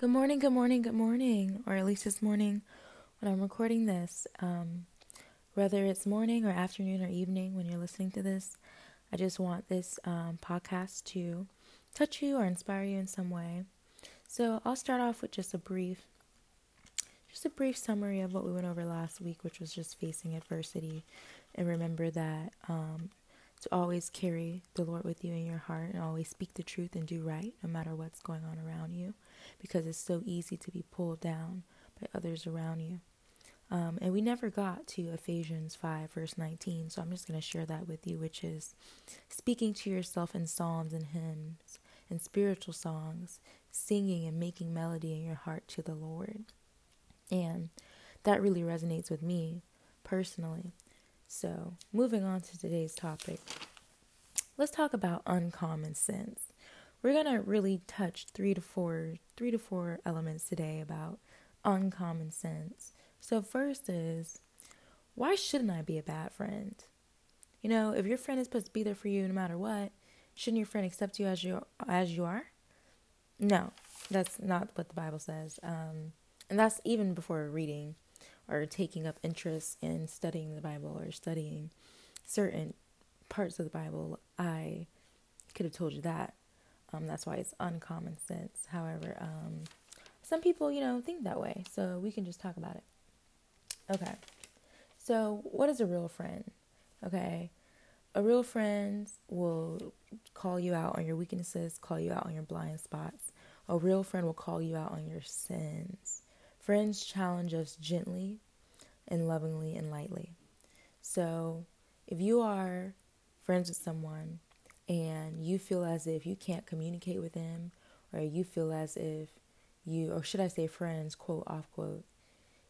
Good morning, good morning, good morning, or at least this morning when I'm recording this. Um, whether it's morning or afternoon or evening when you're listening to this, I just want this um, podcast to touch you or inspire you in some way. So I'll start off with just a brief, just a brief summary of what we went over last week, which was just facing adversity, and remember that um, to always carry the Lord with you in your heart and always speak the truth and do right no matter what's going on around you because it's so easy to be pulled down by others around you. Um, and we never got to Ephesians 5, verse 19, so I'm just going to share that with you, which is speaking to yourself in psalms and hymns and spiritual songs, singing and making melody in your heart to the Lord. And that really resonates with me personally. So, moving on to today's topic, let's talk about uncommon sense. We're going to really touch 3 to 4 3 to 4 elements today about uncommon sense. So, first is why shouldn't I be a bad friend? You know, if your friend is supposed to be there for you no matter what, shouldn't your friend accept you as you as you are? No, that's not what the Bible says. Um, and that's even before reading or taking up interest in studying the Bible or studying certain parts of the Bible, I could have told you that. Um, that's why it's uncommon sense. However, um, some people, you know, think that way. So we can just talk about it. Okay. So, what is a real friend? Okay. A real friend will call you out on your weaknesses, call you out on your blind spots. A real friend will call you out on your sins. Friends challenge us gently and lovingly and lightly. So, if you are friends with someone and you feel as if you can't communicate with them, or you feel as if you, or should I say, friends, quote, off quote,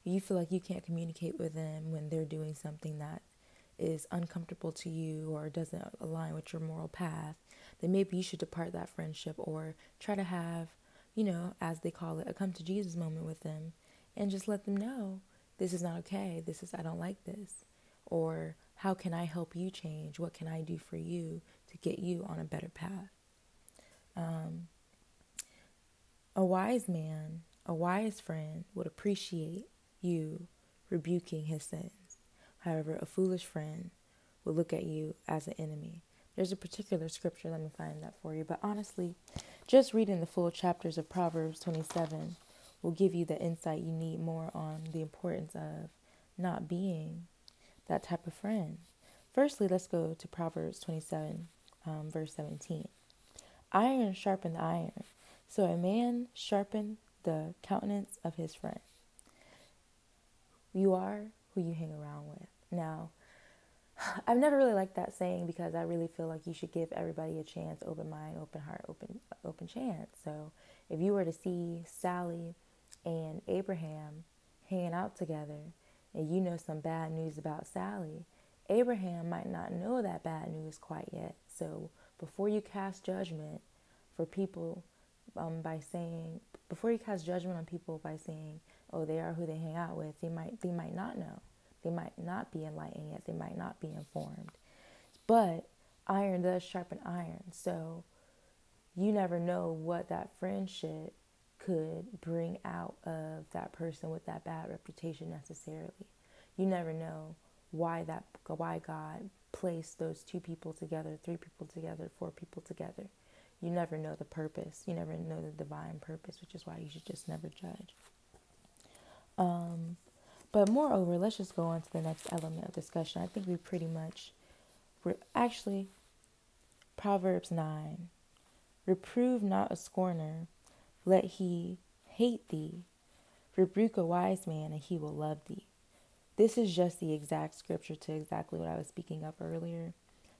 you feel like you can't communicate with them when they're doing something that is uncomfortable to you or doesn't align with your moral path, then maybe you should depart that friendship or try to have, you know, as they call it, a come to Jesus moment with them and just let them know this is not okay. This is, I don't like this. Or how can I help you change? What can I do for you to get you on a better path? Um, a wise man, a wise friend would appreciate you rebuking his sins. However, a foolish friend would look at you as an enemy. There's a particular scripture, let me find that for you. But honestly, just reading the full chapters of Proverbs 27 will give you the insight you need more on the importance of not being that type of friend. Firstly, let's go to Proverbs 27, um, verse 17. Iron sharpened iron, so a man sharpened the countenance of his friend. You are who you hang around with. Now, I've never really liked that saying because I really feel like you should give everybody a chance, open mind, open heart, open open chance. So, if you were to see Sally and Abraham hanging out together and you know some bad news about Sally, Abraham might not know that bad news quite yet. So before you cast judgment for people um, by saying, before you cast judgment on people by saying, oh, they are who they hang out with, they might, they might not know. They might not be enlightened yet. They might not be informed. But iron does sharpen iron. So you never know what that friendship could bring out of that person with that bad reputation necessarily. You never know why that why God placed those two people together, three people together, four people together. You never know the purpose. You never know the divine purpose, which is why you should just never judge. Um, but moreover, let's just go on to the next element of discussion. I think we pretty much, we're actually, Proverbs 9 Reprove not a scorner, let he hate thee. Rebuke a wise man, and he will love thee. This is just the exact scripture to exactly what I was speaking of earlier,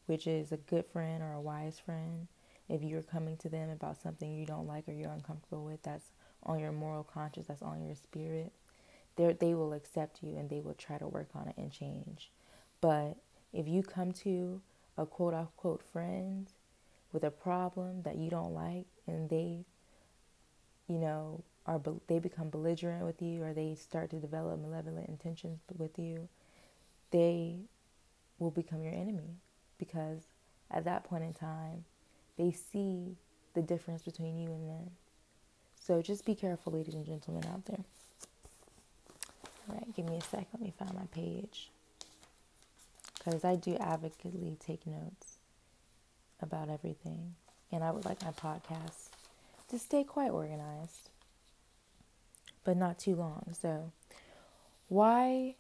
which is a good friend or a wise friend. If you're coming to them about something you don't like or you're uncomfortable with, that's on your moral conscience, that's on your spirit, they will accept you and they will try to work on it and change. But if you come to a quote unquote friend with a problem that you don't like and they you know, are they become belligerent with you or they start to develop malevolent intentions with you, they will become your enemy because at that point in time, they see the difference between you and them. So just be careful, ladies and gentlemen out there. All right, give me a sec. Let me find my page. Because I do advocaately take notes about everything. And I would like my podcast to stay quite organized, but not too long. So, why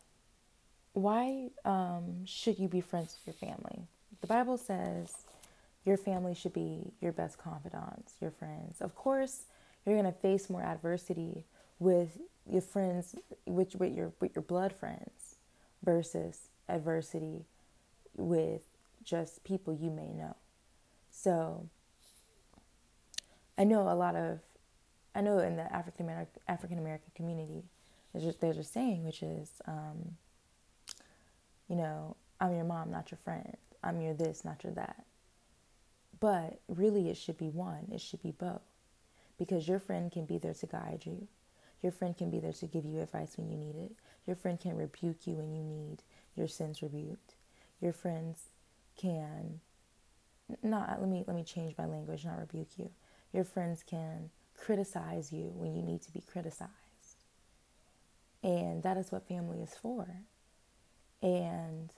why um, should you be friends with your family? The Bible says your family should be your best confidants, your friends. Of course, you're going to face more adversity with your friends, with, with your with your blood friends, versus adversity with just people you may know. So, I know a lot of, I know in the African American African American community, there's just there's a saying which is, um, you know, I'm your mom, not your friend. I'm your this, not your that. But really, it should be one. It should be both, because your friend can be there to guide you. Your friend can be there to give you advice when you need it. Your friend can rebuke you when you need your sins rebuked. Your friends can not let me let me change my language, not rebuke you. Your friends can criticize you when you need to be criticized. And that is what family is for. And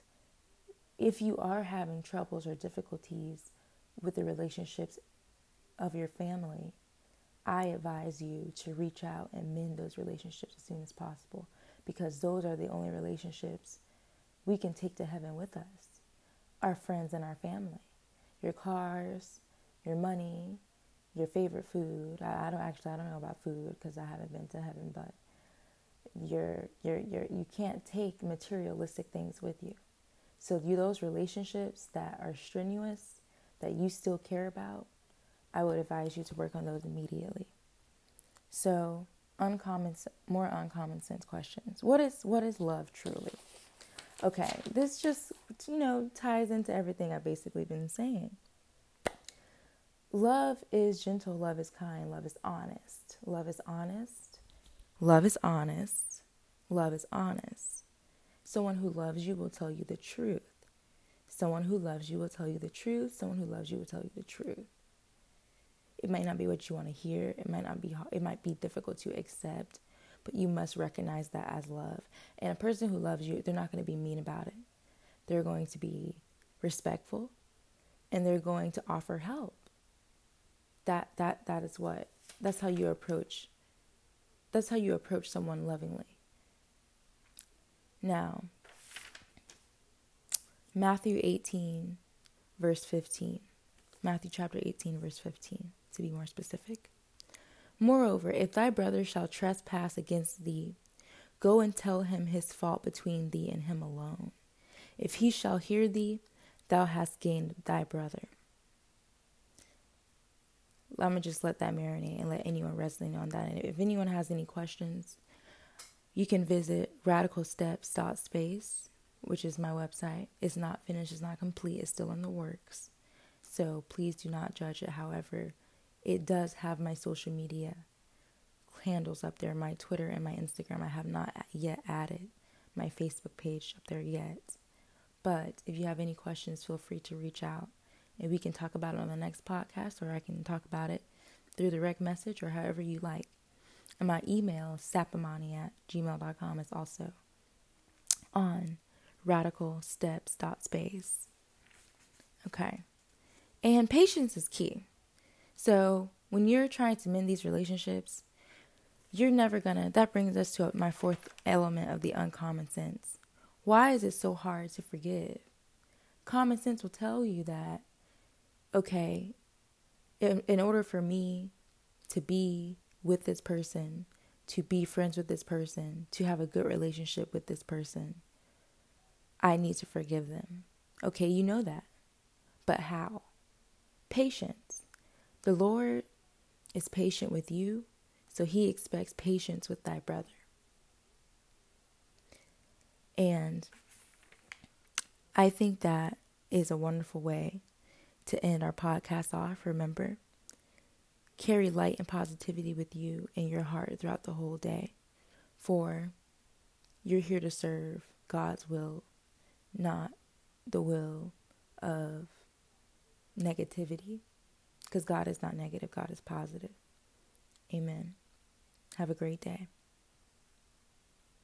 if you are having troubles or difficulties with the relationships of your family, I advise you to reach out and mend those relationships as soon as possible because those are the only relationships we can take to heaven with us our friends and our family. Your cars, your money, your favorite food. I, I don't actually I don't know about food because I haven't been to heaven, but your your your you can't take materialistic things with you. So you those relationships that are strenuous that you still care about, I would advise you to work on those immediately. So uncommon more uncommon sense questions. What is what is love truly? Okay, this just you know ties into everything I've basically been saying. Love is gentle, love is kind, love is honest. Love is honest. Love is honest. Love is honest. Someone who loves you will tell you the truth. Someone who loves you will tell you the truth. Someone who loves you will tell you the truth. It might not be what you want to hear. It might not be it might be difficult to accept, but you must recognize that as love. And a person who loves you, they're not going to be mean about it. They're going to be respectful and they're going to offer help that that that is what that's how you approach that's how you approach someone lovingly. Now matthew 18 verse 15 matthew chapter 18 verse 15 to be more specific. Moreover if thy brother shall trespass against thee go and tell him his fault between thee and him alone. If he shall hear thee thou hast gained thy brother I'm gonna just let that marinate and let anyone resonate on that. And if anyone has any questions, you can visit radicalsteps.space, which is my website. It's not finished, it's not complete, it's still in the works. So please do not judge it. However, it does have my social media handles up there my Twitter and my Instagram. I have not yet added my Facebook page up there yet. But if you have any questions, feel free to reach out and we can talk about it on the next podcast, or I can talk about it through direct message or however you like. And my email, sapamani at gmail.com, is also on radicalsteps.space. Okay. And patience is key. So when you're trying to mend these relationships, you're never gonna. That brings us to my fourth element of the uncommon sense. Why is it so hard to forgive? Common sense will tell you that okay, in, in order for me to be with this person, to be friends with this person, to have a good relationship with this person, I need to forgive them. Okay, you know that. But how? Patience. The Lord is patient with you, so he expects patience with thy brother. And I think that is a wonderful way to end our podcast off, remember, carry light and positivity with you in your heart throughout the whole day. For you're here to serve God's will, not the will of negativity. Because God is not negative, God is positive. Amen. Have a great day.